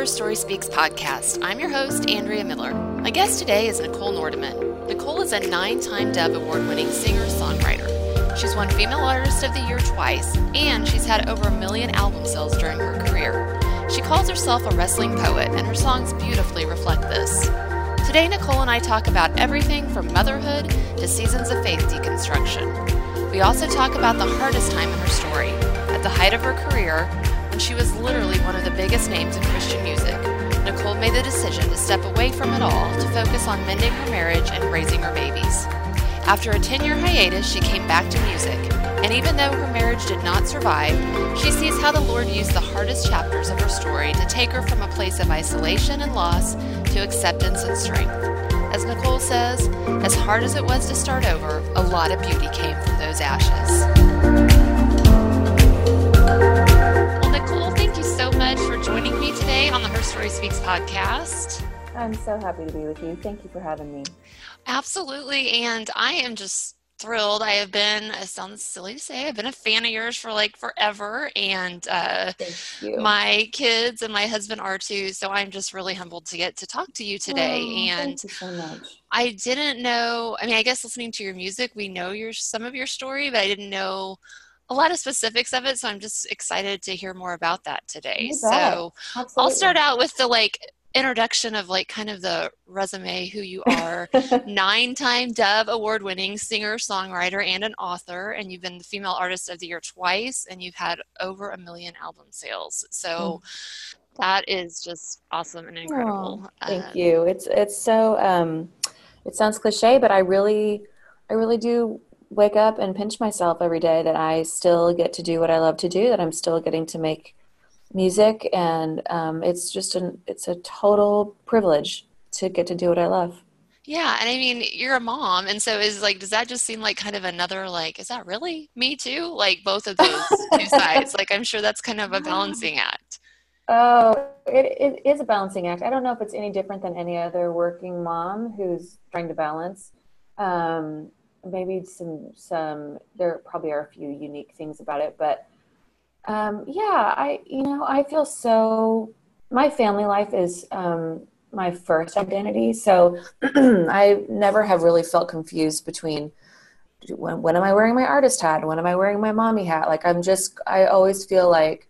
Her Story Speaks podcast. I'm your host, Andrea Miller. My guest today is Nicole Nordeman. Nicole is a nine time Dove Award winning singer songwriter. She's won Female Artist of the Year twice, and she's had over a million album sales during her career. She calls herself a wrestling poet, and her songs beautifully reflect this. Today, Nicole and I talk about everything from motherhood to seasons of faith deconstruction. We also talk about the hardest time in her story, at the height of her career, she was literally one of the biggest names in Christian music. Nicole made the decision to step away from it all to focus on mending her marriage and raising her babies. After a 10 year hiatus, she came back to music, and even though her marriage did not survive, she sees how the Lord used the hardest chapters of her story to take her from a place of isolation and loss to acceptance and strength. As Nicole says, as hard as it was to start over, a lot of beauty came from those ashes. Joining me today on the Her Story Speaks podcast. I'm so happy to be with you. Thank you for having me. Absolutely. And I am just thrilled. I have been, it sounds silly to say, I've been a fan of yours for like forever. And uh, my kids and my husband are too. So I'm just really humbled to get to talk to you today. Oh, and so I didn't know, I mean, I guess listening to your music, we know your some of your story, but I didn't know a lot of specifics of it. So I'm just excited to hear more about that today. So Absolutely. I'll start out with the like introduction of like kind of the resume who you are nine time dove award winning singer songwriter and an author and you've been the female artist of the year twice and you've had over a million album sales so mm. that is just awesome and incredible oh, thank um, you it's it's so um it sounds cliche but i really i really do wake up and pinch myself every day that I still get to do what I love to do, that I'm still getting to make music, and um, it's just an it's a total privilege to get to do what I love. Yeah, and I mean, you're a mom, and so is like, does that just seem like kind of another like, is that really me too? Like both of those two sides. Like, I'm sure that's kind of a balancing act. Oh, it, it is a balancing act. I don't know if it's any different than any other working mom who's trying to balance. Um, maybe some some there probably are a few unique things about it but um, yeah i you know i feel so my family life is um, my first identity. So i never have really felt confused between when, when am i wearing my artist hat? When am i wearing my mommy hat? Like i'm just i always feel like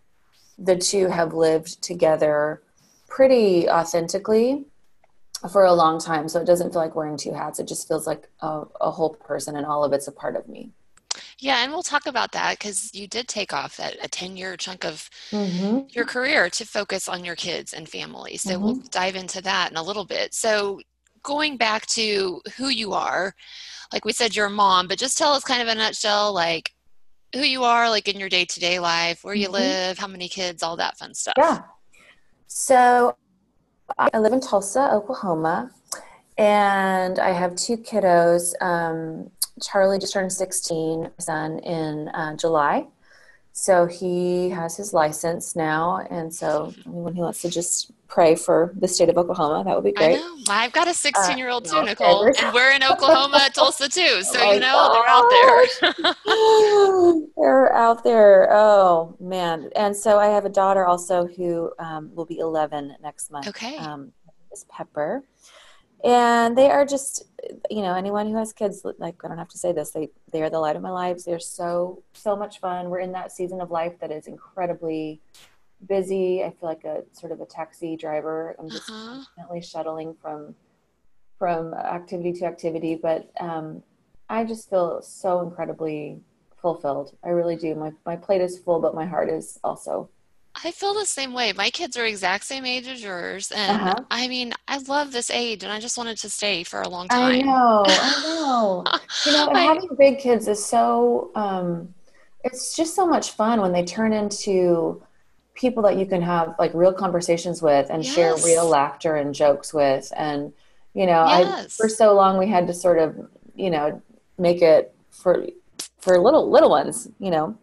the two have lived together pretty authentically for a long time. So it doesn't feel like wearing two hats. It just feels like a, a whole person and all of it's a part of me. Yeah, and we'll talk about that because you did take off a, a 10 year chunk of mm-hmm. your career to focus on your kids and family. So mm-hmm. we'll dive into that in a little bit. So, going back to who you are, like we said, you're a mom, but just tell us kind of a nutshell, like who you are, like in your day to day life, where you mm-hmm. live, how many kids, all that fun stuff. Yeah. So, I live in Tulsa, Oklahoma, and I have two kiddos. Um, Charlie just turned 16, son, in uh, July. So he has his license now. And so anyone who wants to just pray for the state of Oklahoma, that would be great. I have got a 16 year old uh, too, Nicole. And we're in Oklahoma, Tulsa too. So, oh you know, they're out there. they're out there. Oh, man. And so I have a daughter also who um, will be 11 next month. Okay. Um, is Pepper and they are just you know anyone who has kids like i don't have to say this they they are the light of my lives. They're so so much fun. We're in that season of life that is incredibly busy. I feel like a sort of a taxi driver. I'm just uh-huh. constantly shuttling from from activity to activity. But um, i just feel so incredibly fulfilled. I really do. My, my plate is full but my heart is also I feel the same way. My kids are exact same age as yours, and uh-huh. I mean, I love this age, and I just wanted to stay for a long time. I know, I know. you know, I, having big kids is so. Um, it's just so much fun when they turn into people that you can have like real conversations with and yes. share real laughter and jokes with, and you know, yes. I for so long we had to sort of, you know, make it for for little little ones, you know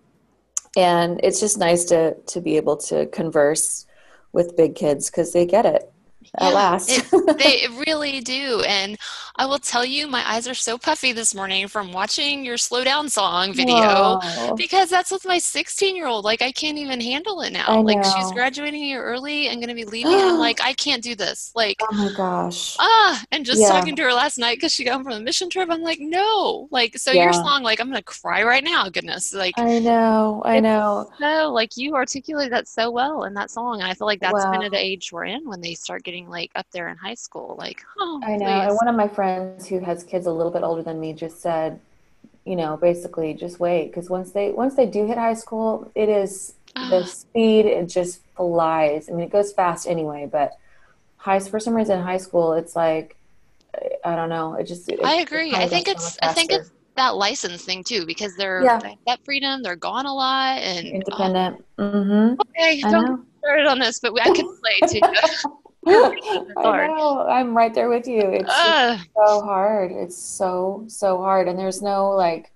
and it's just nice to to be able to converse with big kids because they get it at last. it, they really do. And I will tell you, my eyes are so puffy this morning from watching your slow down song video Wow. because that's with my 16 year old. Like, I can't even handle it now. Like, she's graduating a year early and going to be leaving. I'm like, I can't do this. Like, Oh my gosh. ah, and just Yeah. talking to her last night because she got home from a mission trip. I'm like, no, like, so your song, like, I'm going to cry right now. Goodness. Like, I know. I know. so like you articulated that so well in that song. And I feel like that's kind Wow. of the age we're in when they start getting like up there in high school. Like, oh, I know. And one of my friends who has kids a little bit older than me just said, you know, basically just wait because once they once they do hit high school, it is the Ah. speed it just flies. I mean, it goes fast anyway, but high for some reason high school it's like I don't know. It just it, I agree. I think so it's I think it's that license thing too because they're Yeah. they that freedom. They're gone a lot and independent. Mm-hmm. okay, I don't know. get started on this, but I can play to you. I know. I'm right there with you. It's, it's so hard. It's so, so hard. And there's no like,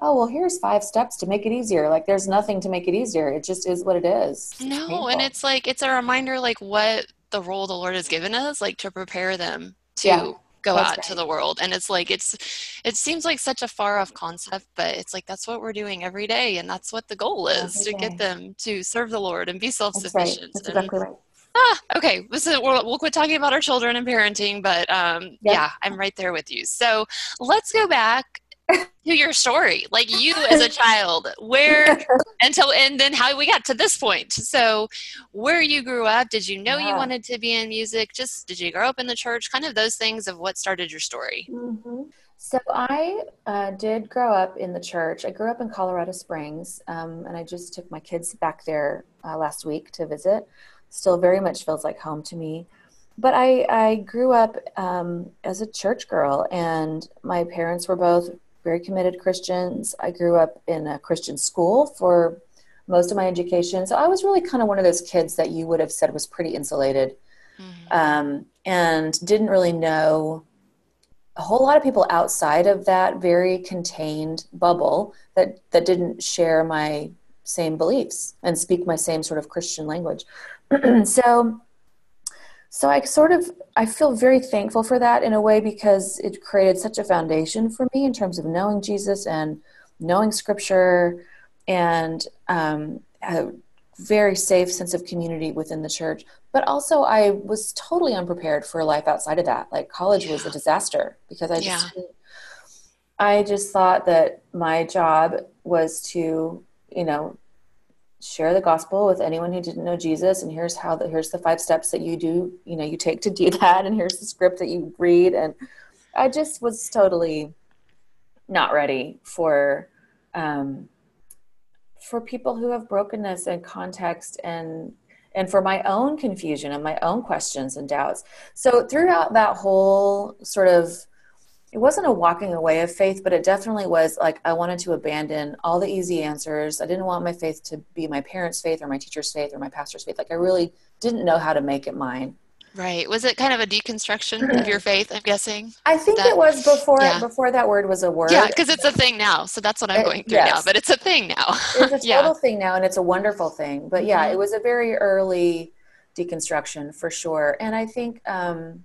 oh, well, here's five steps to make it easier. Like, there's nothing to make it easier. It just is what it is. It's no, painful. and it's like it's a reminder like what the role the Lord has given us, like to prepare them to Yeah, go out to the world. And it's like it's it seems like such a far off concept, but it's like that's what we're doing every day, and that's what the goal is Every to day. get them to serve the Lord and be self That's right. sufficient. That's exactly right. Ah, okay. Listen, we'll, we'll quit talking about our children and parenting, but um, Yep. yeah, I'm right there with you. So let's go back to your story, like you as a child, where until and then how we got to this point. So, where you grew up, did you know you wanted to be in music? Just did you grow up in the church? Kind of those things of what started your story. hmm So I uh, did grow up in the church. I grew up in Colorado Springs, um, and I just took my kids back there uh, last week to visit. Still, very much feels like home to me. But I, I grew up um, as a church girl, and my parents were both very committed Christians. I grew up in a Christian school for most of my education, so I was really kind of one of those kids that you would have said was pretty insulated Mhm. um, and didn't really know a whole lot of people outside of that very contained bubble that that didn't share my same beliefs and speak my same sort of Christian language. so so I sort of I feel very thankful for that in a way because it created such a foundation for me in terms of knowing Jesus and knowing scripture and um, a very safe sense of community within the church but also I was totally unprepared for life outside of that. Like college was a disaster because I just Yeah. I just thought that my job was to, you know, share the gospel with anyone who didn't know Jesus and here's how the here's the five steps that you do, you know, you take to do that and here's the script that you read and I just was totally not ready for um for people who have brokenness and context and and for my own confusion and my own questions and doubts. So throughout that whole sort of it wasn't a walking away of faith, but it definitely was like I wanted to abandon all the easy answers. I didn't want my faith to be my parents' faith or my teacher's faith or my pastor's faith. Like I really didn't know how to make it mine. Right. Was it kind of a deconstruction of your faith? I'm guessing. I think That- it was before yeah. before that word was a word. Yeah, because it's a thing now. So that's what I'm Uh, going through now. But it's a thing now. it's a total yeah. thing now and it's a wonderful thing but yeah Mhm. it was a very early deconstruction for sure and i think um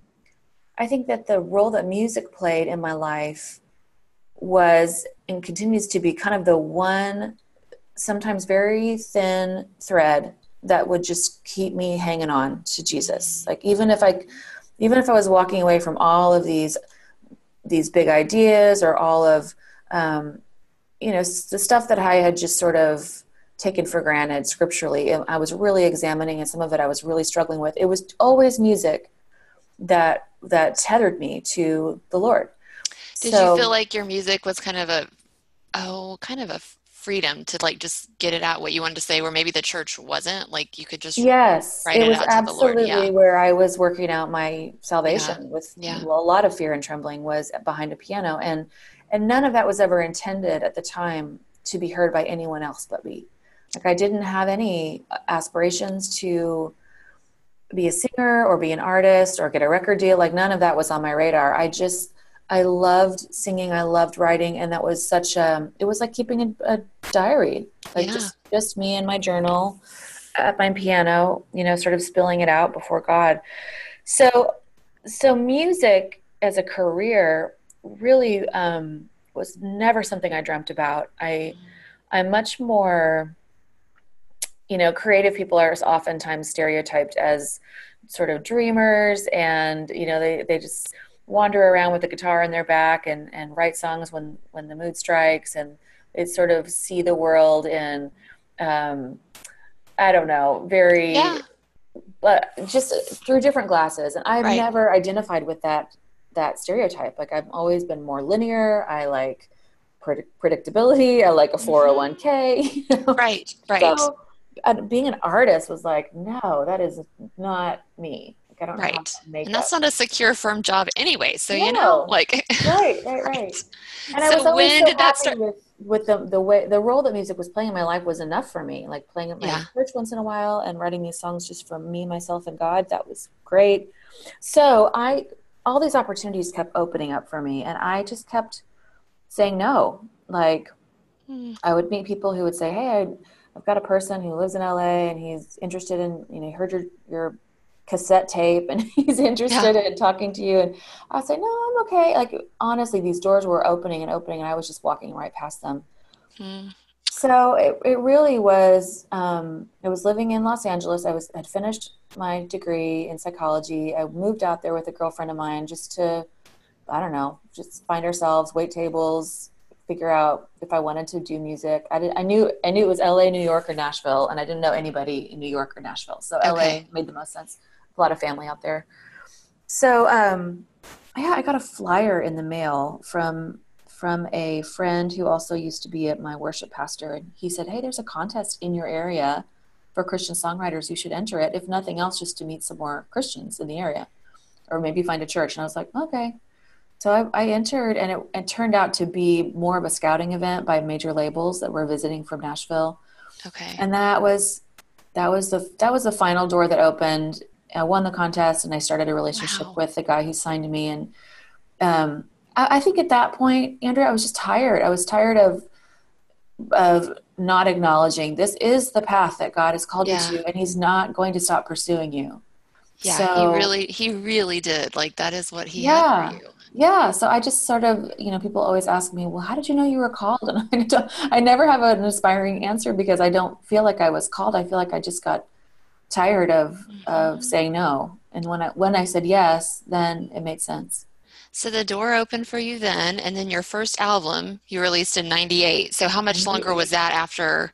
i think that the role that music played in my life was and continues to be kind of the one sometimes very thin thread that would just keep me hanging on to jesus. Like even if i even if i was walking away from all of these these big ideas or all of um, you know the stuff that i had just sort of taken for granted scripturally i was really examining and some of it i was really struggling with. It was always music that that tethered me to the lord Did So- you feel like your music was kind of a, oh, kind of a freedom to like just get it out what you wanted to say, where maybe the church wasn't? Like you could just, yes it it was out to the Lord, absolutely yeah. where i was working out my salvation with yeah. a lot of fear and trembling was behind a piano and and none of that was ever intended at the time to be heard by anyone else but me like i didn't have any aspirations to be a singer or be an artist or get a record deal like none of that was on my radar i just i loved singing i loved writing and that was such a it was like keeping a, a diary like Yeah. just just me and my journal at my piano you know sort of spilling it out before god so so music as a career really um, was never something I dreamt about. I I'm much more you know, creative people are oftentimes stereotyped as sort of dreamers and you know they, they just wander around with a guitar in their back and, and write songs when when the mood strikes and they sort of see the world in um, I don't know very yeah. but just through different glasses and I've right. never identified with that that stereotype like I've always been more linear I like predictability I like a 401k mm-hmm. you know? right right so, being an artist was like, no, that is not me. Like, I don't right. and that's not a secure, firm job anyway. So no. you know, like right, right, right. And so I was always when so did that start? With, with the the way the role that music was playing in my life was enough for me. Like playing at my yeah. church once in a while and writing these songs just for me, myself, and God. That was great. So I all these opportunities kept opening up for me, and I just kept saying no. Like hmm. I would meet people who would say, "Hey, I." I've got a person who lives in LA and he's interested in, you know, he heard your, your cassette tape and he's interested yeah. in talking to you. And I would say, no, I'm okay. Like, honestly, these doors were opening and opening and I was just walking right past them. Mm. So it, it really was, um, I was living in Los Angeles. I was, had finished my degree in psychology. I moved out there with a girlfriend of mine just to, I don't know, just find ourselves, wait tables, figure out if I wanted to do music. I did, I knew I knew it was LA, New York, or Nashville, and I didn't know anybody in New York or Nashville. So okay. LA made the most sense. A lot of family out there. So um, yeah, I got a flyer in the mail from from a friend who also used to be at my worship pastor, and he said, "Hey, there's a contest in your area for Christian songwriters. You should enter it, if nothing else, just to meet some more Christians in the area, or maybe find a church." And I was like, "Okay." So I, I entered, and it, it, turned out to be more of a scouting event by major labels that were visiting from Nashville. Okay. And that was that was the that was the final door that opened. I won the contest, and I started a relationship wow. with the guy who signed me. And um, I, I think at that point, Andrea, I was just tired. I was tired of of not acknowledging this is the path that God has called yeah. you to, and He's not going to stop pursuing you. Yeah, so, he really, he really did. Like that is what he yeah. had for you yeah so i just sort of you know people always ask me well how did you know you were called? And i i never have an inspiring answer because i don't feel like i was called. I feel like i just got tired of mm-hmm. of saying no. And when i when i said yes then it made sense. So the door opened for you then and then your first album you released in 98 so how much longer was that after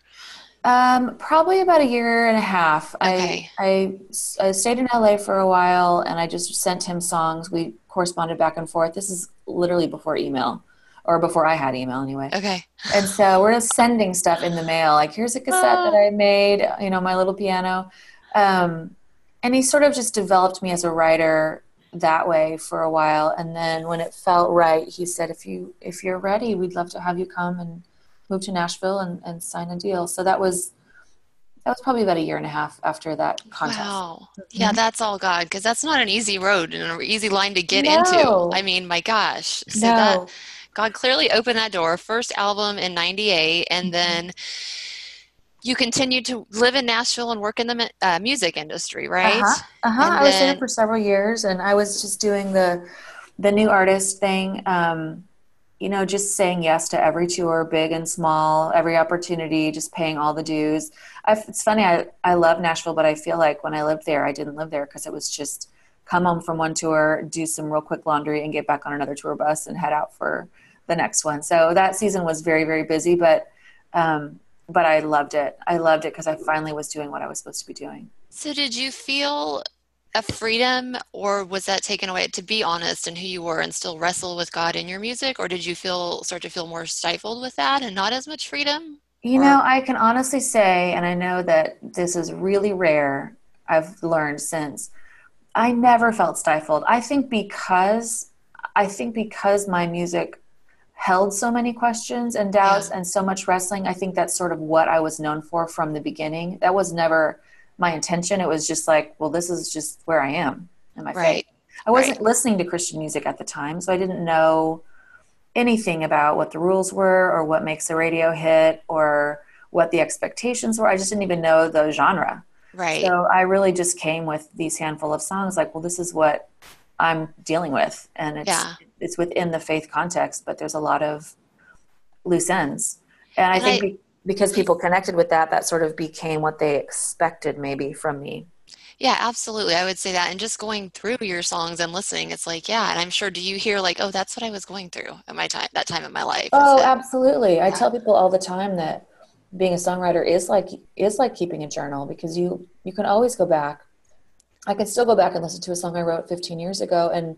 um, probably about a year and a half. Okay. I, I, I stayed in LA for a while and I just sent him songs. We corresponded back and forth. This is literally before email or before I had email anyway. Okay. And so we're just sending stuff in the mail. Like, here's a cassette that I made, you know, my little piano. Um, and he sort of just developed me as a writer that way for a while. And then when it felt right, he said, if you, if you're ready, we'd love to have you come and move to Nashville and, and sign a deal. So that was, that was probably about a year and a half after that contest. Wow. Mm-hmm. Yeah, that's all God, because that's not an easy road and an easy line to get no. into. I mean, my gosh. So no. that God clearly opened that door. First album in 98, and mm-hmm. then you continued to live in Nashville and work in the uh, music industry, right? Uh-huh. uh-huh. I was there for several years, and I was just doing the the new artist thing. Um, you know, just saying yes to every tour, big and small, every opportunity, just paying all the dues. I've, it's funny, I, I love Nashville, but I feel like when I lived there, I didn't live there because it was just come home from one tour, do some real quick laundry, and get back on another tour bus and head out for the next one. So that season was very, very busy, but um, but I loved it. I loved it because I finally was doing what I was supposed to be doing. So did you feel a freedom or was that taken away to be honest and who you were and still wrestle with God in your music or did you feel start to feel more stifled with that and not as much freedom? You or? know, I can honestly say and I know that this is really rare. I've learned since I never felt stifled. I think because I think because my music held so many questions and doubts yeah. and so much wrestling, I think that's sort of what I was known for from the beginning. That was never my intention. It was just like, well, this is just where I am in my right. faith. I wasn't right. listening to Christian music at the time, so I didn't know anything about what the rules were or what makes a radio hit or what the expectations were. I just didn't even know the genre. Right. So I really just came with these handful of songs like, well, this is what I'm dealing with, and it's Yeah. it's within the faith context, but there's a lot of loose ends, and I And think I- because people connected with that, that sort of became what they expected maybe from me. Yeah, absolutely. I would say that. And just going through your songs and listening, it's like, yeah. And I'm sure, do you hear like, oh, that's what I was going through at my time, that time in my life? Oh, absolutely. I tell people all the time that being a songwriter is like is like keeping a journal because you you can always go back. I can still go back and listen to a song I wrote 15 years ago and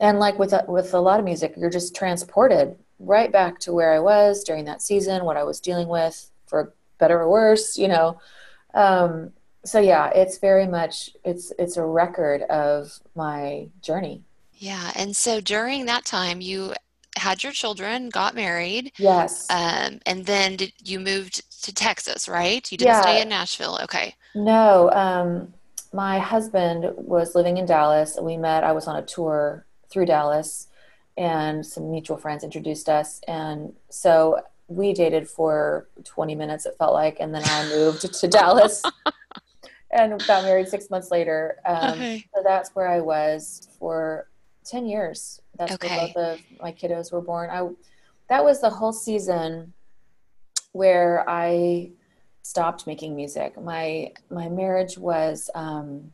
and like with a, with a lot of music, you're just transported right back to where I was during that season, what I was dealing with for better or worse, you know. Um, so yeah, it's very much it's it's a record of my journey. Yeah. And so during that time, you had your children, got married, Yes. um, and then did, you moved to Texas, right? You didn't Yeah. stay in Nashville. Okay. No, um, my husband was living in Dallas. We met. I was on a tour through Dallas, and some mutual friends introduced us. And so we dated for 20 minutes, it felt like. And then I moved to Dallas and got married six months later. Um, Okay. So that's where I was for 10 years. That's Okay. where both of my kiddos were born. I, that was the whole season where I stopped making music. My my marriage was um,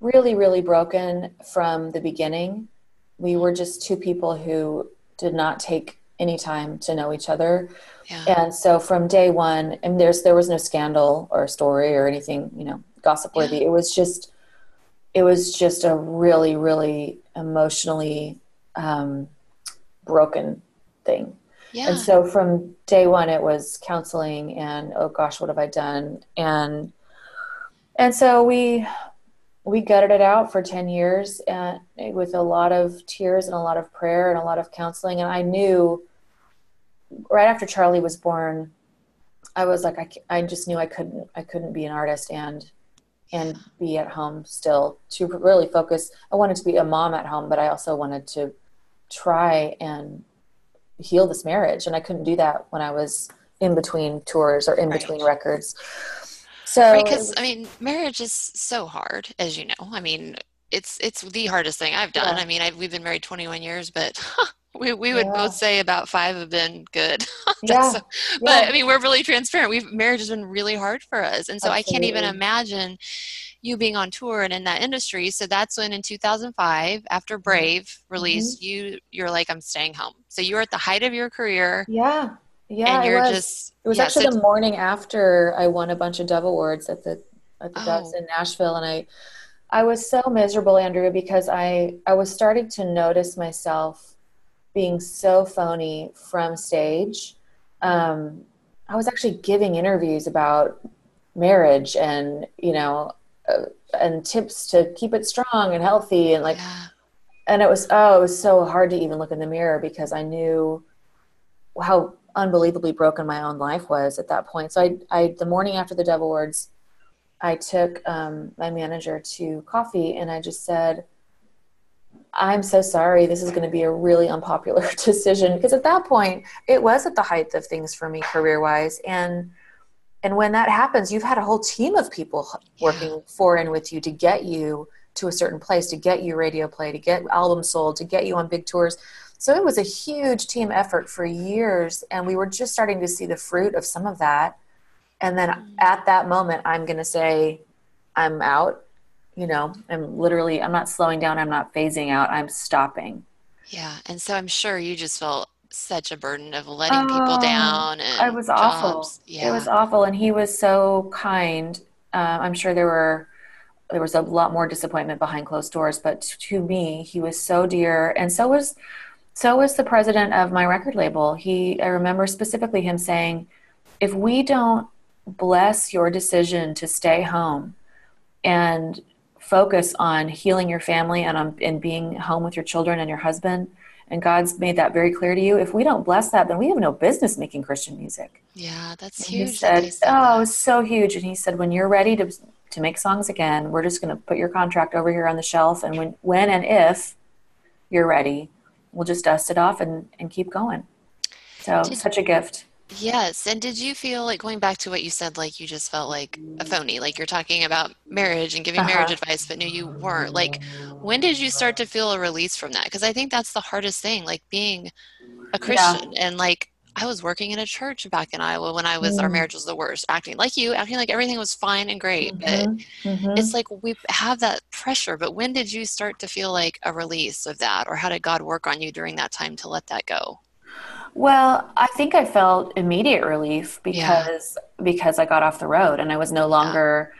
really really broken from the beginning. We were just two people who did not take any time to know each other, Yeah. and so from day one, and there's there was no scandal or story or anything you know gossip worthy. It was just it was just a really really emotionally um, broken thing. Yeah. And so from day one, it was counseling and oh gosh, what have I done? And and so we we gutted it out for ten years, and with a lot of tears and a lot of prayer and a lot of counseling. And I knew right after Charlie was born, I was like, i, I just knew I couldn't I couldn't be an artist and and be at home still to really focus. I wanted to be a mom at home, but I also wanted to try and heal this marriage and i couldn't do that when i was in between tours or in Right. between records so Right, because I mean, marriage is so hard, as you know. I mean, it's it's the hardest thing I've done. Yeah. I mean, I've, we've been married 21 years, but we we would Yeah. both say about five have been good. yeah, So- yeah. but I mean, we're really transparent. We've marriage has been really hard for us, and so I can't even imagine you being on tour and in that industry. So that's when in 2005, after mm-hmm. Brave released, mm-hmm. you you're like, I'm staying home. So you were at the height of your career, yeah yeah and it you're was. just it was yeah, actually so- the morning after i won a bunch of dove awards at the at the doves Oh. in nashville and i i was so miserable andrea because i i was starting to notice myself being so phony from stage um, i was actually giving interviews about marriage and you know uh, and tips to keep it strong and healthy and like yeah. and it was oh it was so hard to even look in the mirror because i knew how unbelievably broken my own life was at that point. So i, I the morning after the dove awards i took um, my manager to coffee and i just said i'm so sorry. This is going to be a really unpopular decision. Because at that point it was at the height of things for me career wise and and when that happens you've had a whole team of people working for and with you to get you to a certain place to get you radio play to get albums sold to get you on big tours so it was a huge team effort for years and we were just starting to see the fruit of some of that. And then at that moment i'm going to say i'm out you know? I'm literally i'm not slowing down i'm not phasing out i'm stopping. Yeah, and so I'm sure you just felt such a burden of letting people Oh, down and it was awful. Yeah. it was awful and he was so kind. Uh, i'm sure there were there was a lot more disappointment behind closed doors but to me he was so dear and so was so was the president of my record label he i remember specifically him saying if we don't bless your decision to stay home and focus on healing your family and on and being home with your children and your husband and god's made that very clear to you if we don't bless that then we have no business making christian music Yeah, that's and huge. he said, they said "Oh, that. so huge." And he said, "When you're ready to to make songs again, we're just going to put your contract over here on the shelf, and when when and if you're ready, we'll just dust it off and and keep going." So Did- such a gift. Yes. And did you feel like going back to what you said, like you just felt like a phony? Like you're talking about marriage and giving uh-huh. marriage advice, but knew you weren't. Like, when did you start to feel a release from that? Because I think that's the hardest thing, like being a Christian yeah. and like I was working in a church back in Iowa when I was mm. our marriage was the worst, acting like you, acting like everything was fine and great. Mm-hmm. But mm-hmm. it's like we have that pressure. But when did you start to feel like a release of that, or how did God work on you during that time to let that go? Well, I think I felt immediate relief because yeah. because I got off the road and I was no longer,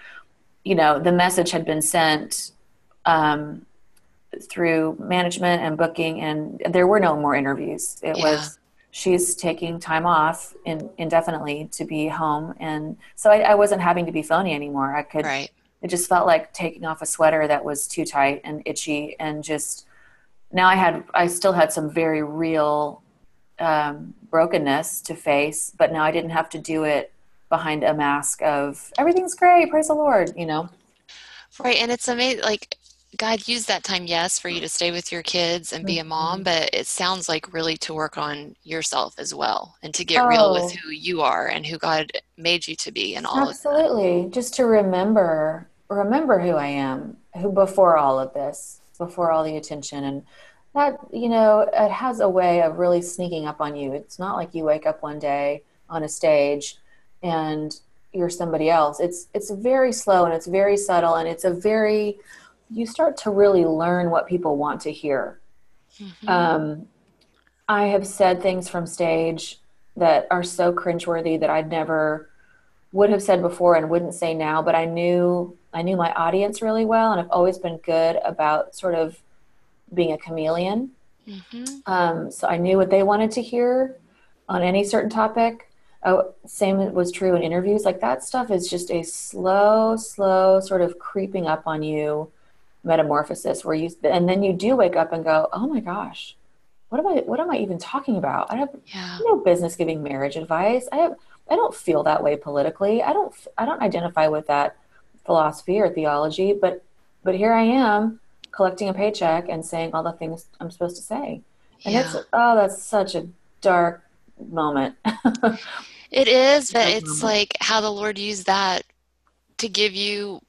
yeah. you know, the message had been sent um, through management and booking, and there were no more interviews. It yeah. was she's taking time off in, indefinitely to be home, and so I, I, wasn't having to be phony anymore. I could. Right. It just felt like taking off a sweater that was too tight and itchy, and just now I had I still had some very real um, brokenness to face, but now I didn't have to do it behind a mask of everything's great, praise the Lord, you know. Right, and it's amazing. Like God used that time, yes, for you to stay with your kids and be a mom, mm-hmm. but it sounds like really to work on yourself as well and to get oh. real with oh. who you are and who God made you to be and all Absolutely. Just to remember remember who I am, who before all of this, before all the attention and that you know it has a way of really sneaking up on you it's not like you wake up one day on a stage and you're somebody else it's it's very slow and it's very subtle and it's a very you start to really learn what people want to hear mm-hmm. um, i have said things from stage that are so cringeworthy that i'd never would have said before and wouldn't say now but i knew i knew my audience really well and i've always been good about sort of being a chameleon. Mm-hmm. Um, so I knew what they wanted to hear on any certain topic. Oh, same was true in interviews. Like that stuff is just a slow, slow sort of creeping up on you metamorphosis where you and then you do wake up and go, oh my gosh, what am I what am I even talking about? I have yeah. no business giving marriage advice. I have I don't feel that way politically. I don't I don't identify with that philosophy or theology, but but here I am collecting a paycheck and saying all the things I'm supposed to say. And yeah. it's oh, that's such a dark moment. it is, but it's moment. like how the Lord used that to give you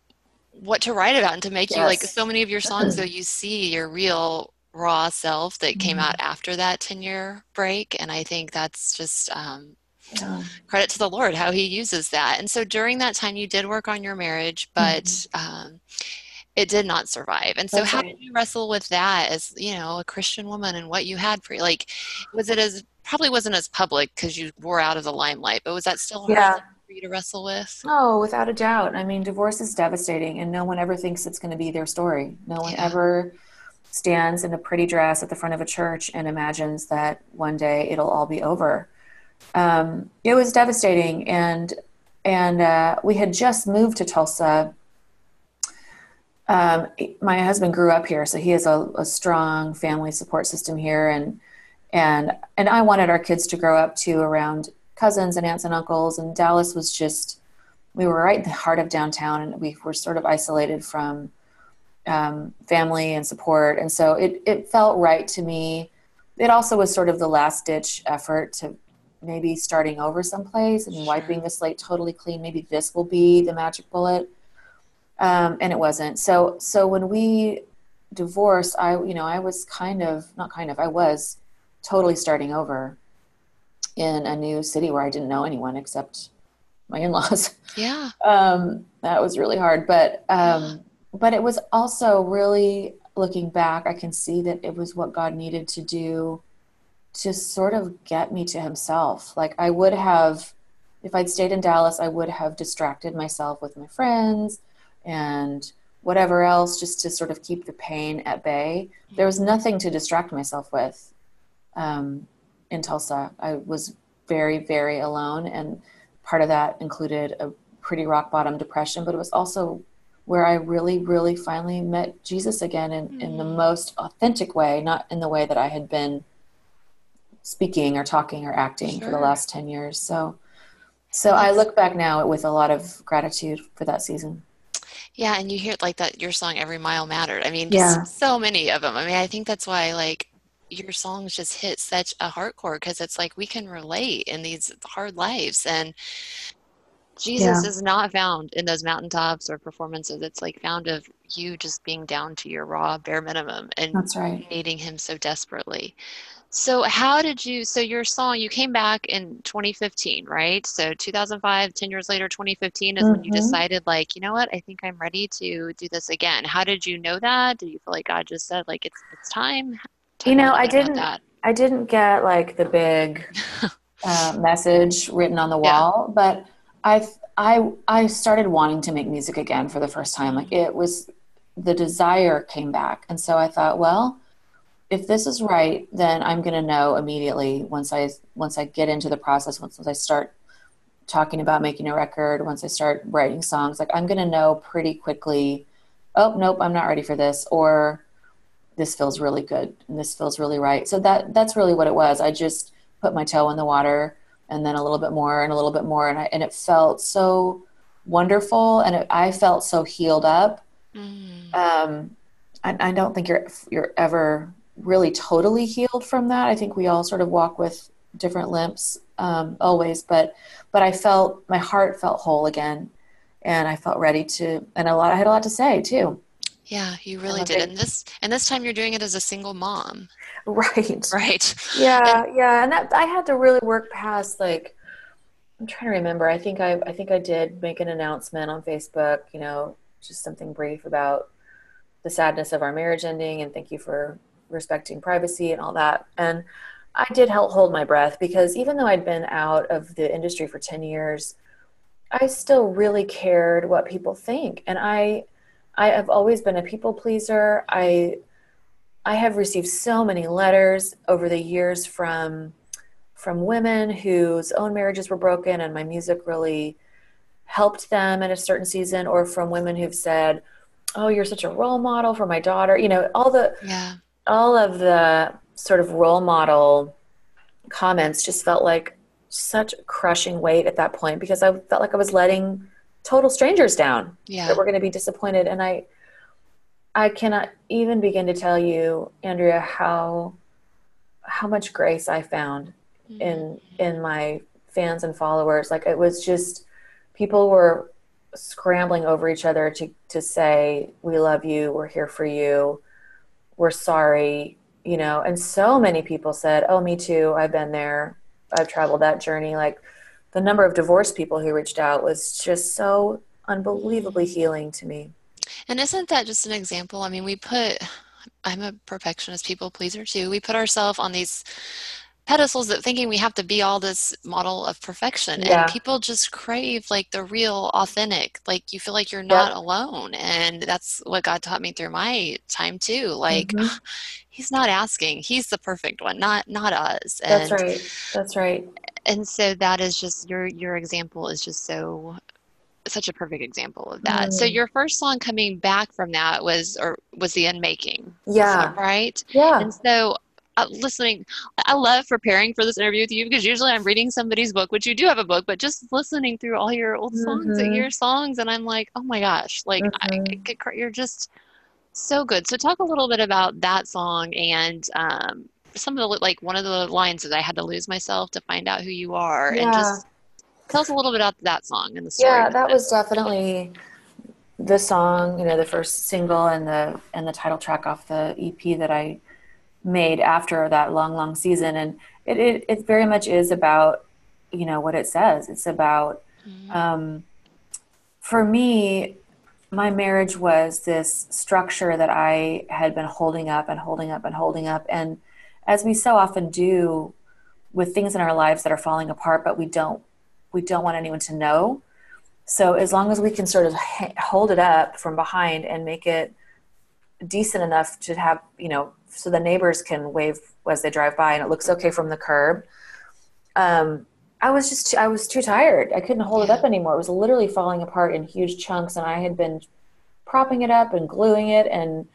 what to write about and to make yes. you like so many of your songs though you see your real raw self that came mm-hmm. out after that 10 year break and i think that's just um, yeah. credit to the lord how he uses that and so during that time you did work on your marriage but mm-hmm. um, it did not survive. And so That's how right. did you wrestle with that as, you know, a Christian woman and what you had for? Like, was it as, probably wasn't as public because you were out of the limelight, but was that still hard yeah. For you to wrestle with? Oh, without a doubt. I mean, divorce is devastating and no one ever thinks it's going to be their story. No one yeah. ever stands in a pretty dress at the front of a church and imagines that one day it'll all be over. Um, it was devastating and and uh, we had just moved to Tulsa um, my husband grew up here, so he has a, a, strong family support system here, and and and I wanted our kids to grow up too around cousins and aunts and uncles. And Dallas was just we were right in the heart of downtown, and we were sort of isolated from um, family and support, and so it it felt right to me. It also was sort of the last ditch effort to maybe starting over someplace and wiping the slate totally clean. Maybe this will be the magic bullet um, and it wasn't. So so when we divorced, I you know I was kind of not kind of I was totally starting over in a new city where I didn't know anyone except my in-laws. Yeah. Um, that was really hard, but um, yeah. but it was also really looking back, I can see that it was what God needed to do to sort of get me to Himself. Like I would have, if I'd stayed in Dallas, I would have distracted myself with my friends and whatever else just to sort of keep the pain at bay. There was nothing to distract myself with um, in Tulsa. I was very, very alone, and part of that included a pretty rock bottom depression, but it was also where I really, really finally met Jesus again in, mm-hmm. in the mm. most authentic way, not in the way that I had been speaking or talking or acting sure. for the last 10 years. So, so I look back now with a lot of gratitude for that season. Yeah, and you hear like that your song "Every Mile Mattered." I mean, yeah. so many of them. I mean, I think that's why like your songs just hit such a hardcore because it's like we can relate in these hard lives and Jesus yeah. is not found in those mountaintops or performances. It's like found of you just being down to your raw bare minimum and That's right. needing him so desperately. So how did you so your song you came back in 2015, right? So 2005, 10 years later 2015 is mm-hmm. when you mm-hmm. decided like, you know what? I think I'm ready to do this again. How did you know that? Did you feel like God just said like it's it's time? You know, I didn't I didn't get like the big uh, message written on the wall, yeah. but I I I started wanting to make music again for the first time. Like it was the desire came back, and so I thought, well, if this is right, then I'm going to know immediately once I once I get into the process. Once, once I start talking about making a record, once I start writing songs, like I'm going to know pretty quickly. Oh nope, I'm not ready for this, or this feels really good and this feels really right. So that that's really what it was. I just put my toe in the water and then a little bit more and a little bit more and I, and it felt so wonderful and it, I felt so healed up. Mm. Um, I, I don't think you're you're ever really totally healed from that. I think we all sort of walk with different limps um, always, but but I felt my heart felt whole again, and I felt ready to. And a lot I had a lot to say too. Yeah, you really did. And this and this time you're doing it as a single mom. Right. Right. Yeah, and, yeah. And that I had to really work past like I'm trying to remember. I think I I think I did make an announcement on Facebook, you know, just something brief about the sadness of our marriage ending and thank you for respecting privacy and all that. And I did help hold my breath because even though I'd been out of the industry for 10 years, I still really cared what people think. And I I have always been a people pleaser. I I have received so many letters over the years from from women whose own marriages were broken and my music really helped them in a certain season or from women who've said, "Oh, you're such a role model for my daughter." You know, all the yeah. all of the sort of role model comments just felt like such crushing weight at that point because I felt like I was letting total strangers down yeah. that we're going to be disappointed. And i i cannot even begin to tell you andrea how how much grace i found mm-hmm. in in my fans and followers. Like it was just people were scrambling over each other to to say we love you. We're here for you. We're sorry you know? And so many people said oh me too. I've been there. I've traveled that journey. Like the number of divorced people who reached out was just so unbelievably healing to me. And isn't that just an example? I mean, we put, I'm a perfectionist people pleaser too. We put ourselves on these pedestals that thinking we have to be all this model of perfection yeah. and people just crave like the real authentic like you feel like you're not alone and that's what god taught me through my time too like mm-hmm. He's not asking he's the perfect one not not us and, that's right that's right and so that is just your your example is just so such a perfect example of that. Mm. So your first song coming back from that was or was the unmaking. Yeah. Right? Yeah. And so uh, listening I love preparing for this interview with you because usually I'm reading somebody's book, which you do have a book, but just listening through all your old songs mm-hmm. your songs and I'm like, "Oh my gosh, like mm-hmm. I, I, you're just so good." So talk a little bit about that song and um, some of the like one of the lines that I had to lose myself to find out who you are yeah. and just tell us a little bit about that song and the story. Yeah, that was definitely the song, you know, the first single and the and the title track off the EP that I made after that long, long season. And it it, it very much is about, you know, what it says. It's about mm-hmm. um, for me, my marriage was this structure that I had been holding up and holding up and holding up and as we so often do with things in our lives that are falling apart, but we don't we don't want anyone to know. So as long as we can sort of hold it up from behind and make it decent enough to have you know so the neighbors can wave as they drive by and it looks okay from the curb. Um, I was just I was too tired. I couldn't hold yeah. it up anymore. It was literally falling apart in huge chunks, and I had been propping it up and gluing it and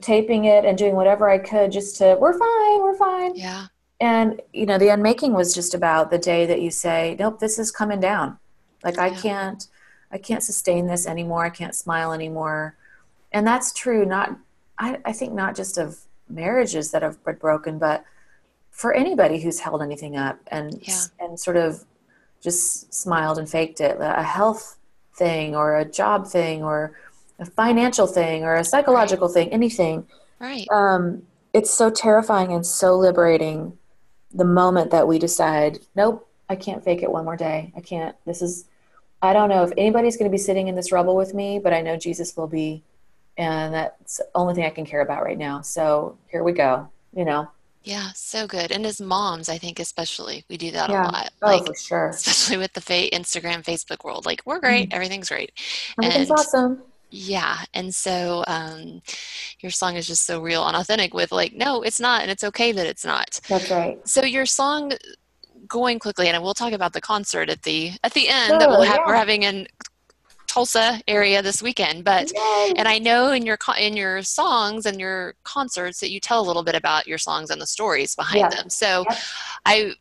taping it and doing whatever I could just to, we're fine, we're fine. Yeah. And, you know, the unmaking was just about the day that you say, nope, this is coming down. Like, yeah. I can't, I can't sustain this anymore. I can't smile anymore. And that's true, not, I, I think not just of marriages that have been broken, but for anybody who's held anything up and Yeah. and sort of just smiled and faked it, a health thing or a job thing or a financial thing or a psychological thing, anything. Right. Um, it's so terrifying and so liberating the moment that we decide, nope, I can't fake it one more day. I can't. This is, I don't know if anybody's going to be sitting in this rubble with me, but I know Jesus will be. And that's the only thing I can care about right now. So here we go, you know? Yeah, so good. And as moms, I think especially we do that a lot. Oh, Like for sure. especially with the fa- Instagram, Facebook world. Like we're great, everything's great. Everything's and- awesome. Yeah, and so um, your song is just so real and authentic. With like, no, it's not, and it's okay that it's not. That's right. So your song, going quickly, and we'll talk about the concert at the at the end that we'll have. yeah. We're having in Tulsa area this weekend, but. Yay. And I know in your in your songs and your concerts that you tell a little bit about your songs and the stories behind Yeah. them. So. I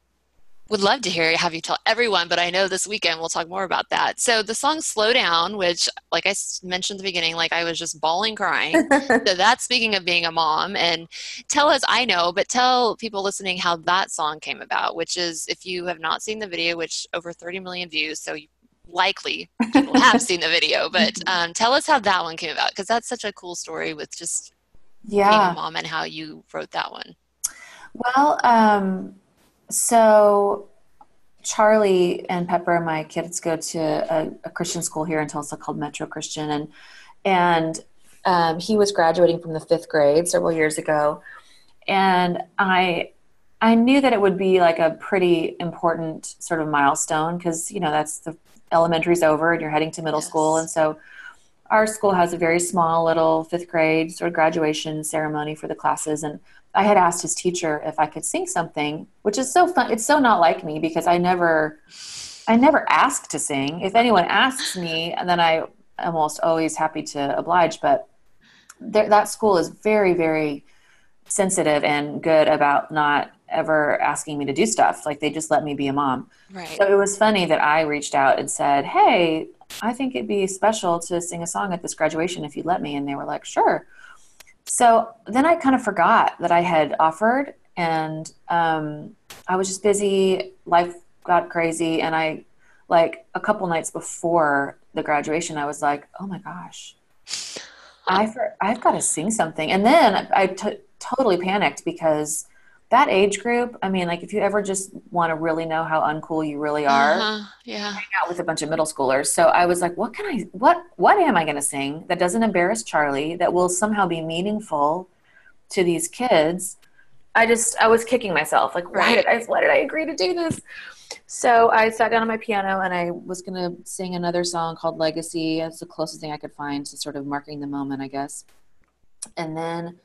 would love to hear have you tell everyone, but I know this weekend we'll talk more about that. So the song "Slow Down," which, like i mentioned at the beginning, like I was just bawling, crying. so that's speaking of being a mom. And tell us, I know, but tell people listening how that song came about. Which is, if you have not seen the video, which over 30 million views, so you likely people have seen the video. But um, tell us how that one came about because that's such a cool story with just being a mom and how you wrote that one. Well, um, so Charlie and Pepper, my kids, go to a, a Christian school here in Tulsa called Metro Christian, and and um, he was graduating from the fifth grade several years ago, and I I knew that it would be like a pretty important sort of milestone because you know that's the elementary's over and you're heading to middle school, and so our school has a very small little fifth grade sort of graduation ceremony for the classes. And i had asked his teacher if i could sing something which is so fun. It's so not like me because i never i never ask to sing. If anyone asks me and then i am almost always happy to oblige. But there, that school is very very sensitive and good about not ever asking me to do stuff like they just let me be a mom Right. so it was funny that I reached out and said, Hey, I think it'd be special to sing a song at this graduation if you'd let me. And they were like, Sure. So then I kind of forgot that I had offered, and um, I was just busy. Life got crazy. And I, like, a couple nights before the graduation, I was like, Oh my gosh, I for, I've got to sing something. And then I t- totally panicked because that age group, I mean, like if you ever just want to really know how uncool you really are, Uh-huh. Yeah. hang out with a bunch of middle schoolers. So I was like, what can I what what am I going to sing that doesn't embarrass Charlie that will somehow be meaningful to these kids? I just I was kicking myself like why Right. did I why did I agree to do this? So I sat down on my piano and I was going to sing another song called Legacy. It's the closest thing I could find to sort of marking the moment, I guess. And then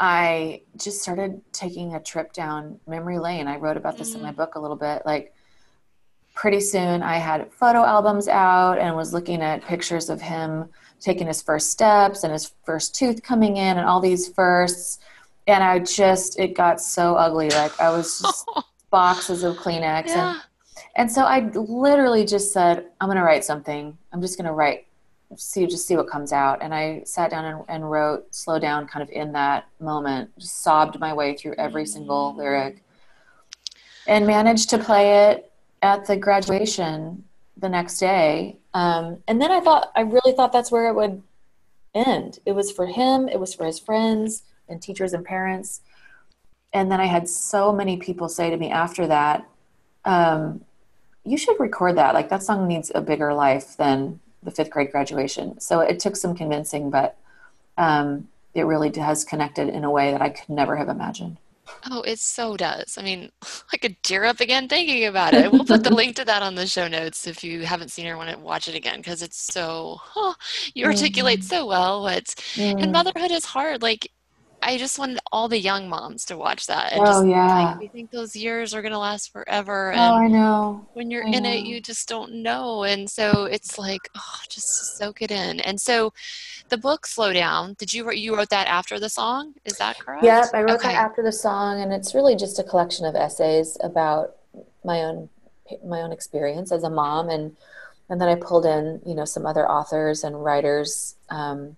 I just started taking a trip down memory lane. I wrote about this in my mm. book a little bit. Like pretty soon I had photo albums out and was looking at pictures of him taking his first steps and his first tooth coming in and all these firsts. And I just, it got so ugly. Like I was just boxes of Kleenex. Yeah. And, and so I literally just said, I'm going to write something. I'm just going to write, see, just see what comes out. And I sat down and, and wrote Slow Down kind of in that moment, just sobbed my way through every single lyric and managed to play it at the graduation the next day. Um, and then I thought, I really thought that's where it would end. It was for him, it was for his friends and teachers and parents. And then I had so many people say to me after that, um, you should record that. Like that song needs a bigger life than the fifth grade graduation. So it took some convincing, but um, it really has connected in a way that I could never have imagined. Oh, it so does. I mean, I could tear up again thinking about it. We'll put the link to that on the show notes if you haven't seen it or want to watch it again because it's so, oh, you articulate so well what, and Mm. motherhood is hard. Like, I just wanted all the young moms to watch that and Oh, just yeah. like, we think those years are going to last forever. Oh, I know. when you're I in it, you just don't know. And so it's like, oh, just soak it in. And so the book, Slow Down, did you, you wrote that after the song? Is that correct? Yep, I wrote Okay. that after the song, and it's really just a collection of essays about my own my own experience as a mom, and and then I pulled in you know some other authors and writers, um,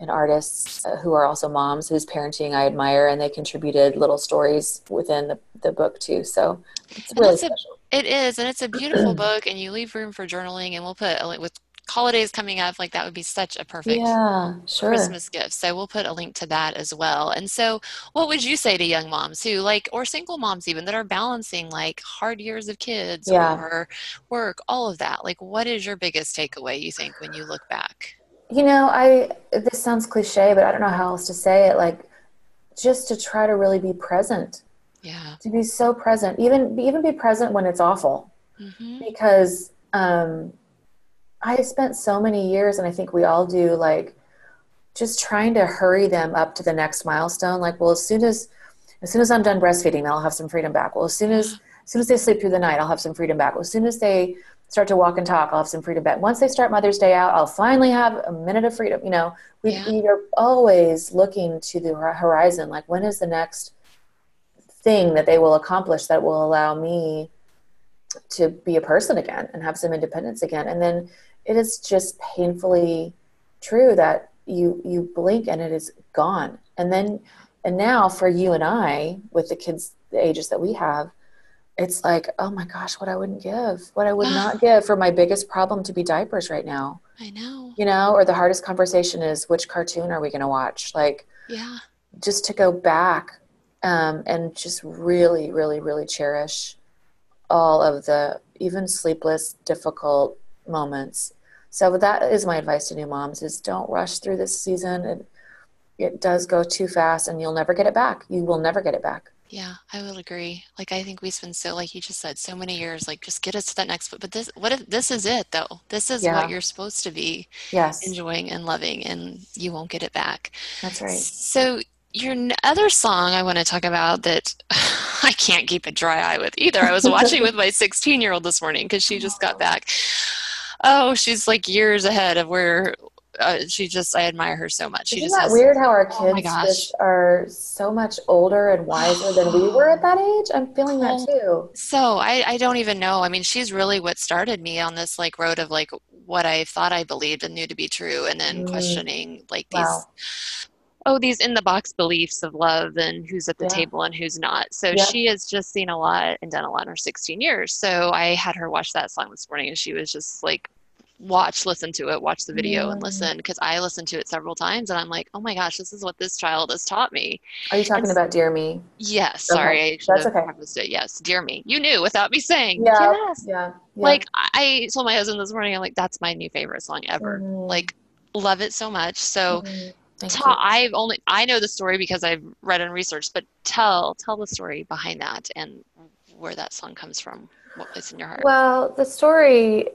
and artists uh, who are also moms whose parenting I admire, and they contributed little stories within the, the book too. So it's really special. A, it is, and it's a beautiful book, and you leave room for journaling. And we'll put a link with holidays coming up, like that would be such a perfect yeah, sure. Christmas gift. So we'll put a link to that as well. And so, what would you say to young moms who, like, or single moms even that are balancing like hard years of kids yeah. or work, all of that? Like, what is your biggest takeaway you think when you look back? You know, I this sounds cliche, but I don't know how else to say it. Like, just to try to really be present. Yeah. To be so present, even even be present when it's awful, mm-hmm. because um, I spent so many years, and I think we all do, like just trying to hurry them up to the next milestone. Like, well, as soon as as soon as I'm done breastfeeding, I'll have some freedom back. Well, as soon as as soon as they sleep through the night, I'll have some freedom back. Well, as soon as they start to walk and talk, I'll have some freedom back. Once they start Mother's Day out, I'll finally have a minute of freedom. You know, we, yeah. we are always looking to the horizon. Like, when is the next thing that they will accomplish that will allow me to be a person again and have some independence again? And then it is just painfully true that you you blink and it is gone and then and now for you and i with the kids the ages that we have it's like oh my gosh what i wouldn't give what i would not give for my biggest problem to be diapers right now i know you know or the hardest conversation is which cartoon are we going to watch like yeah just to go back um, and just really really really cherish all of the even sleepless difficult moments. So that is my advice to new moms is don't rush through this season. It, it does go too fast and you'll never get it back. You will never get it back. Yeah, I will agree. Like I think we spend so like you just said so many years like just get us to that next but this what if this is it though. This is yeah. what you're supposed to be yes. enjoying and loving and you won't get it back. That's right. So your other song I want to talk about that I can't keep a dry eye with either. I was watching with my 16 year old this morning because she just got oh. back oh, she's like years ahead of where uh, she just I admire her so much. She Isn't just that weird how our oh kids oh just are so much older and wiser than we were at that age? I'm feeling that too. So I, I don't even know. I mean, she's really what started me on this like road of like what I thought I believed and knew to be true, and then mm. questioning like these wow oh these in the box beliefs of love and who's at the yeah. table and who's not so yeah. she has just seen a lot and done a lot in her 16 years so i had her watch that song this morning and she was just like watch listen to it watch the video mm. and listen because i listened to it several times and i'm like oh my gosh this is what this child has taught me are you talking and, about dear me yes sorry okay. that's okay it. yes dear me you knew without me saying yeah. yes yeah, yeah. like i told my husband this morning i'm like that's my new favorite song ever mm. like love it so much so mm tell, I've only I know the story because I've read and researched, but tell tell the story behind that and where that song comes from. What place in your heart? Well, the story,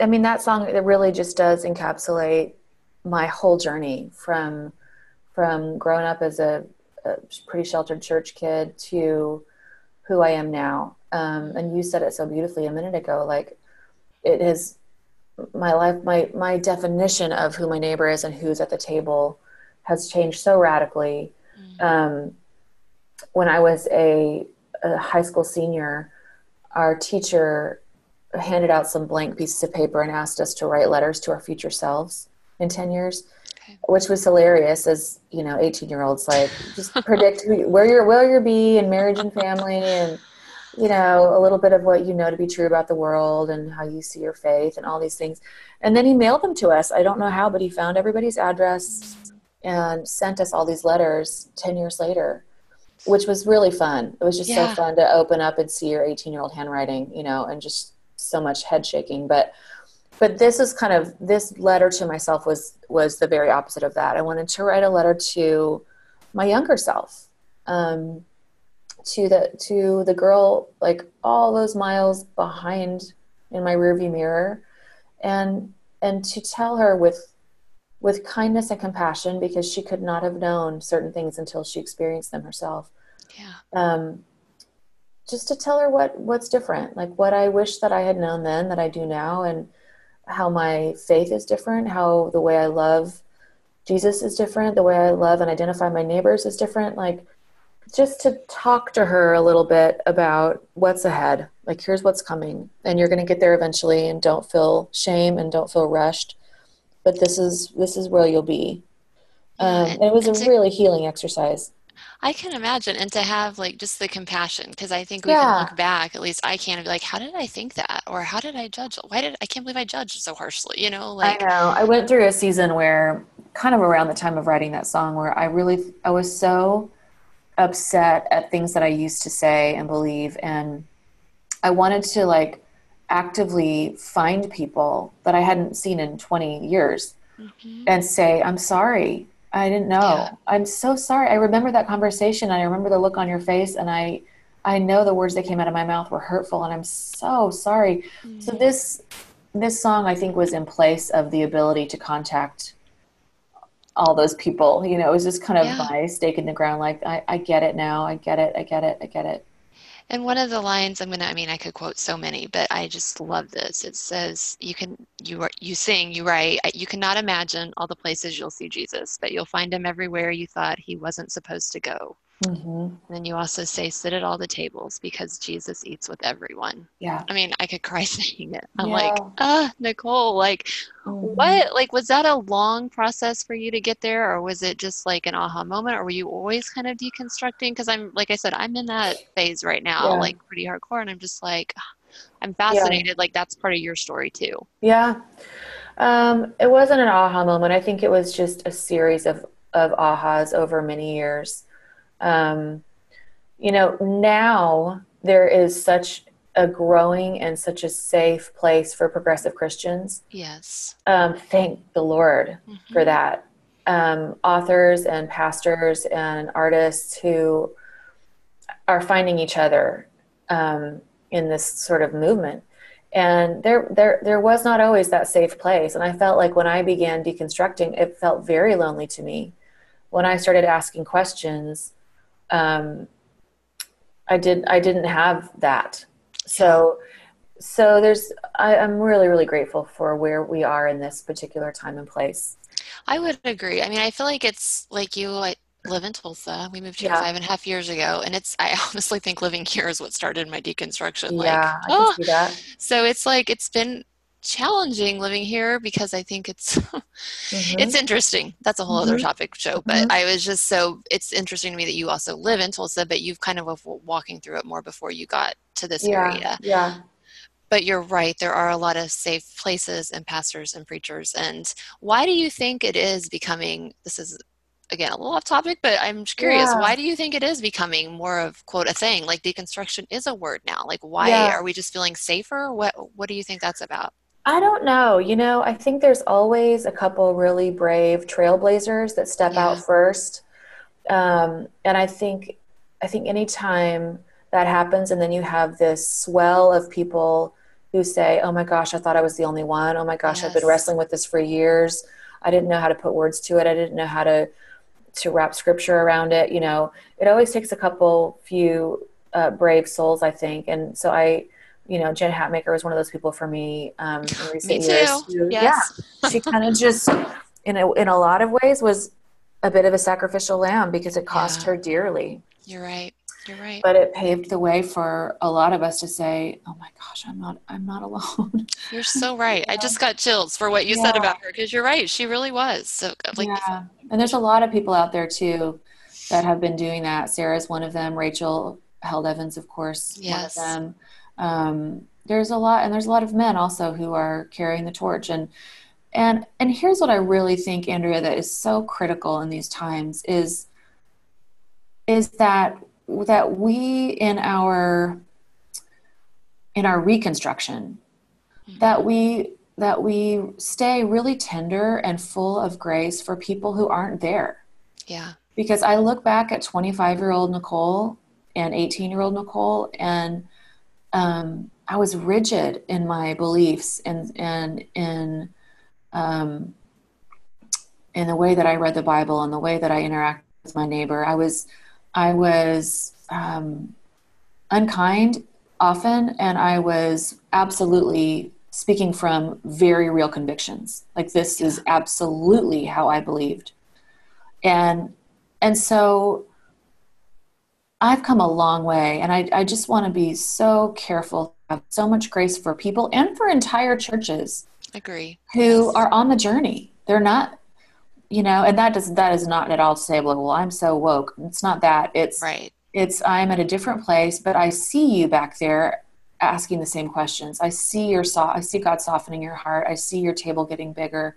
I mean, that song it really just does encapsulate my whole journey from from growing up as a, a pretty sheltered church kid to who I am now. Um, and you said it so beautifully a minute ago. Like it is my life, my my definition of who my neighbor is and who's at the table has changed so radically. Mm-hmm. Um, when I was a, a, high school senior, our teacher handed out some blank pieces of paper and asked us to write letters to our future selves in 10 years. Okay. Which was hilarious as you know, eighteen year olds like just predict who, where you where you'll be in marriage and family, and you know a little bit of what you know to be true about the world and how you see your faith and all these things. And then he mailed them to us. I don't know how, but he found everybody's address and sent us all these letters 10 years later which was really fun it was just yeah. so fun to open up and see your 18 year old handwriting you know and just so much head shaking but but this is kind of this letter to myself was was the very opposite of that i wanted to write a letter to my younger self um, to the to the girl like all those miles behind in my rearview mirror and and to tell her with with kindness and compassion because she could not have known certain things until she experienced them herself. Yeah. Um, just to tell her what what's different, like what I wish that I had known then that I do now, and how my faith is different, how the way I love Jesus is different, the way I love and identify my neighbors is different. Like just to talk to her a little bit about what's ahead. Like here's what's coming, and you're going to get there eventually, and don't feel shame and don't feel rushed but this is this is where you'll be Um, it was a really healing exercise. I can imagine, and to have like just the compassion, because I think we yeah. can look back. At least I can be like, how did I think that, or how did I judge? Why did I can't believe I judged so harshly? You know, like I know. I went through a season where, kind of around the time of writing that song, where I really I was so upset at things that I used to say and believe, and I wanted to like actively find people that I hadn't seen in 20 years mm-hmm. and say, I'm sorry. I didn't know. Yeah. I'm so sorry. I remember that conversation. I remember the look on your face and I I know the words that came out of my mouth were hurtful and I'm so sorry. Mm-hmm. So this this song I think was in place of the ability to contact all those people. You know, it was just kind of yeah. my stake in the ground like I, I get it now. I get it. I get it. I get it. And one of the lines I'm gonna I mean I could quote so many, but I just love this. It says you can you are you sing, you write, you cannot imagine all the places you'll see Jesus, but you'll find him everywhere you thought he wasn't supposed to go. Mm-hmm. And then you also say, sit at all the tables because Jesus eats with everyone. Yeah. I mean, I could cry saying it. I'm yeah. like, ah, Nicole, like, mm-hmm. what? Like, was that a long process for you to get there, or was it just like an aha moment, or were you always kind of deconstructing? Because I'm, like I said, I'm in that phase right now, yeah. like pretty hardcore, and I'm just like, I'm fascinated. Yeah. Like, that's part of your story too. Yeah. Um, it wasn't an aha moment. I think it was just a series of, of ahas over many years um, you know, now there is such a growing and such a safe place for progressive Christians. Yes. Um, thank the Lord mm-hmm. for that. Um, authors and pastors and artists who are finding each other um, in this sort of movement. And there, there, there was not always that safe place. And I felt like when I began deconstructing, it felt very lonely to me. When I started asking questions, um, I did I didn't have that. So so there's I, I'm really really grateful for where we are in this particular time and place. I would agree. I mean, I feel like it's like you I live in Tulsa. We moved here yeah. five and a half years ago, and it's. I honestly think living here is what started my deconstruction. Like, yeah, I oh, can see that. So it's like it's been challenging living here because I think it's mm-hmm. it's interesting. That's a whole mm-hmm. other topic show. But mm-hmm. I was just so it's interesting to me that you also live in Tulsa, but you've kind of walking through it more before you got to this yeah, area. Yeah. But you're right. There are a lot of safe places and pastors and preachers. And why do you think it is becoming? This is again a little off topic but i'm curious yeah. why do you think it is becoming more of quote a thing like deconstruction is a word now like why yeah. are we just feeling safer what what do you think that's about I don't know. You know, I think there's always a couple really brave trailblazers that step yeah. out first. Um, and I think, I think anytime that happens, and then you have this swell of people who say, "Oh my gosh, I thought I was the only one. Oh my gosh, yes. I've been wrestling with this for years. I didn't know how to put words to it. I didn't know how to to wrap scripture around it." You know, it always takes a couple few uh, brave souls, I think, and so I you know, Jen Hatmaker was one of those people for me um, in recent me years. Who, yes. Yeah, she kind of just, in a, in a lot of ways, was a bit of a sacrificial lamb because it cost yeah. her dearly. You're right. You're right. But it paved the way for a lot of us to say, "Oh my gosh, I'm not. I'm not alone." You're so right. yeah. I just got chills for what you yeah. said about her because you're right. She really was. So like, yeah. And there's a lot of people out there too that have been doing that. Sarah's one of them. Rachel Held Evans, of course, yes. one of them um, there's a lot and there's a lot of men also who are carrying the torch. And and and here's what i really think andrea that is so critical in these times is is that that we in our in our reconstruction mm-hmm. that we that we stay really tender and full of grace for people who aren't there. Yeah. Because i look back at 25 year old nicole and 18 year old nicole and um, I was rigid in my beliefs and and in um, in the way that I read the Bible and the way that I interact with my neighbor. I was I was um, unkind often, and I was absolutely speaking from very real convictions. Like this is absolutely how I believed, and and so I've come a long way, and I, I just want to be so careful, have so much grace for people and for entire churches. Agree. Who yes. are on the journey. They're not you know, and that does that is not at all to say, well, I'm so woke. It's not that. It's right. It's I'm at a different place, but I see you back there asking the same questions. I see your so- I see God softening your heart. I see your table getting bigger.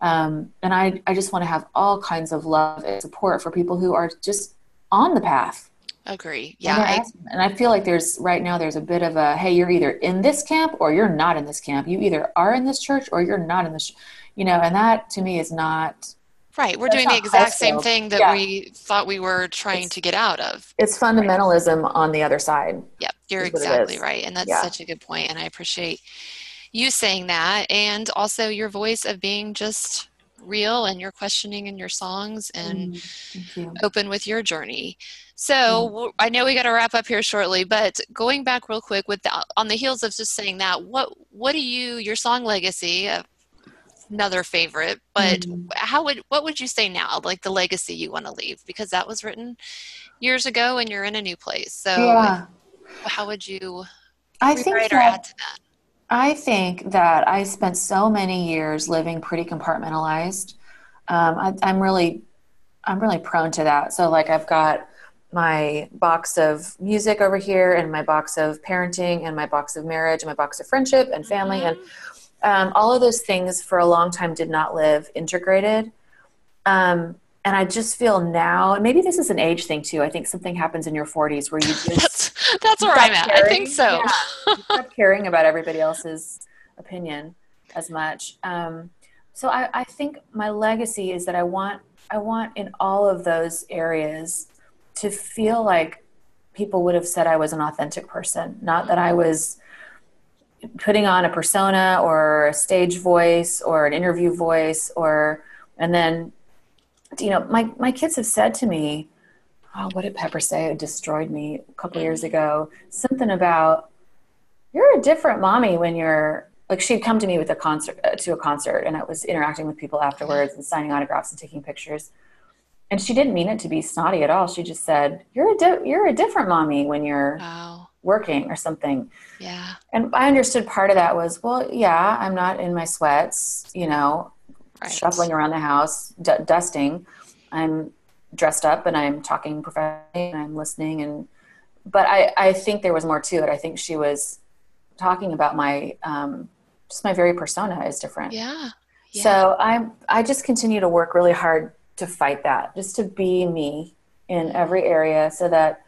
Um, and I, I just want to have all kinds of love and support for people who are just on the path. Agree. Yeah. And, I, and I feel like there's right now there's a bit of a hey, you're either in this camp or you're not in this camp. You either are in this church or you're not in this, you know, and that to me is not Right. We're doing the exact same thing that yeah. we thought we were trying it's, to get out of. It's fundamentalism right. on the other side. Yep. You're exactly right. And that's yeah. such a good point. And I appreciate you saying that. And also your voice of being just real and your questioning in your songs and mm, open with your journey. So mm. I know we got to wrap up here shortly, but going back real quick with the, on the heels of just saying that, what what do you your song legacy? Uh, another favorite, but mm. how would what would you say now? Like the legacy you want to leave because that was written years ago and you're in a new place. So yeah. how would you? I think that, that. I think that I spent so many years living pretty compartmentalized. Um, I, I'm really, I'm really prone to that. So like I've got my box of music over here and my box of parenting and my box of marriage and my box of friendship and family mm-hmm. and um, all of those things for a long time did not live integrated um, and i just feel now and maybe this is an age thing too i think something happens in your 40s where you just that's, that's where i'm at caring, i think so. Yeah, stop caring about everybody else's opinion as much. Um, so I, I think my legacy is that i want i want in all of those areas to feel like people would have said i was an authentic person not that i was putting on a persona or a stage voice or an interview voice or and then you know my my kids have said to me oh what did pepper say? It destroyed me a couple years ago. Something about you're a different mommy when you're like she'd come to me with a concert uh, to a concert and i was interacting with people afterwards and signing autographs and taking pictures. And she didn't mean it to be snotty at all. She just said you're a di- you're a different mommy when you're wow. working or something. Yeah. And I understood part of that was, well, yeah, I'm not in my sweats, you know, right. shuffling around the house, d- dusting. I'm dressed up and I'm talking professionally and I'm listening and but I, I think there was more to it. I think she was talking about my um, just my very persona is different. Yeah. yeah. So I I just continue to work really hard to fight that, just to be me in every area so that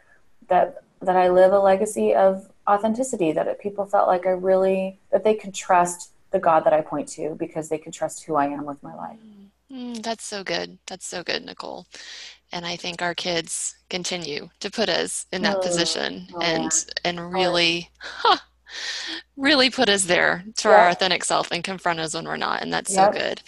that that I live a legacy of authenticity, that people felt like I really, that they could trust the God that I point to because they can trust who I am with my life. Mm, that's so good. That's so good, Nicole. And I think our kids continue to put us in that oh, position oh, and yeah. and really, huh, really put us there to yeah. our authentic self and confront us when we're not. And that's yep. so good.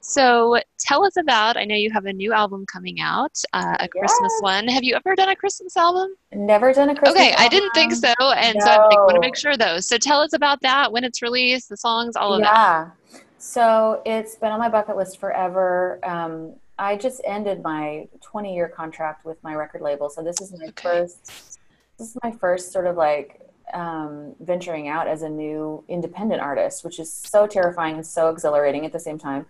So tell us about, I know you have a new album coming out, uh, a Christmas one. Have you ever done a Christmas album? Never done a Christmas Okay, album. I didn't think so. And no. so I want to make sure those. So tell us about that, when it's released, the songs, all of yeah. that. Yeah. So it's been on my bucket list forever. Um, I just ended my 20 year contract with my record label. So this is my okay. first, this is my first sort of like um, venturing out as a new independent artist, which is so terrifying and so exhilarating at the same time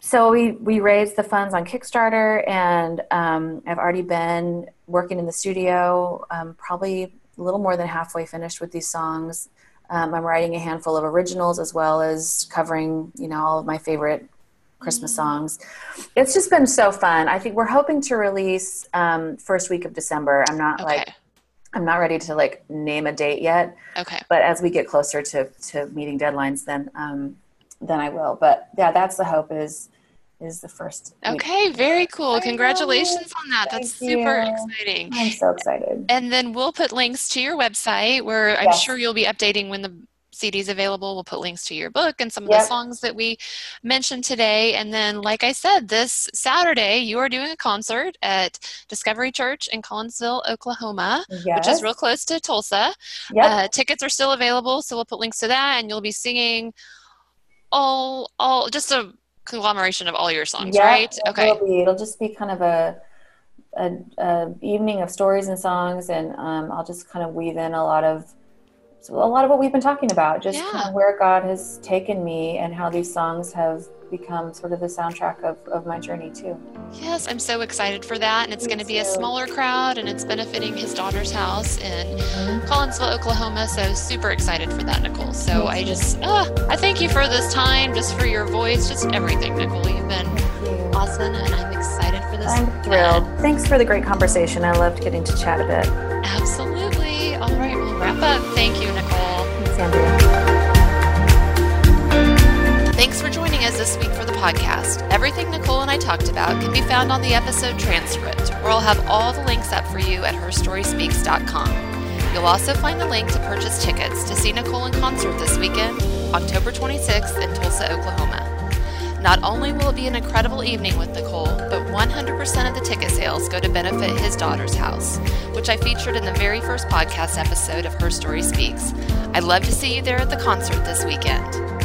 so we we raised the funds on Kickstarter, and um, I've already been working in the studio, um, probably a little more than halfway finished with these songs. Um, I'm writing a handful of originals as well as covering, you know, all of my favorite Christmas mm. songs. It's just been so fun. I think we're hoping to release um, first week of December. I'm not okay. like I'm not ready to like name a date yet. Okay. But as we get closer to to meeting deadlines, then um, then I will. But yeah, that's the hope is is the first. Okay, very cool. Congratulations on that. Thank that's super you. exciting. I'm so excited. And then we'll put links to your website where yes. I'm sure you'll be updating when the CD's available. We'll put links to your book and some of yep. the songs that we mentioned today. And then, like I said, this Saturday you are doing a concert at Discovery Church in Collinsville, Oklahoma, yes. which is real close to Tulsa. Yep. Uh, tickets are still available, so we'll put links to that, and you'll be singing all all just a conglomeration of all your songs, yeah, right? Okay. It'll, be, it'll just be kind of a, a, a evening of stories and songs, and um, I'll just kind of weave in a lot of so a lot of what we've been talking about, just Yeah. kind of where God has taken me and how these songs have become sort of the soundtrack of, of my journey too. Yes, I'm so excited for that. And it's going to be a smaller crowd and it's benefiting his daughter's house in Collinsville, Oklahoma. So super excited for that, Nicole. So I just, uh, I thank you for this time, just for your voice, just everything, Nicole. You've been you. awesome and I'm excited for this. I'm thrilled. Thanks for the great conversation. I loved getting to chat a bit. Absolutely. All right, we'll wrap up. Thank. Thanks, Thanks for joining us this week for the podcast. Everything Nicole and I talked about can be found on the episode transcript, where I'll have all the links up for you at herstoryspeaks.com. You'll also find the link to purchase tickets to see Nicole in concert this weekend, October 26th in Tulsa, Oklahoma. Not only will it be an incredible evening with Nicole, but 100% of the ticket sales go to benefit his daughter's house, which I featured in the very first podcast episode of Her Story Speaks. I'd love to see you there at the concert this weekend.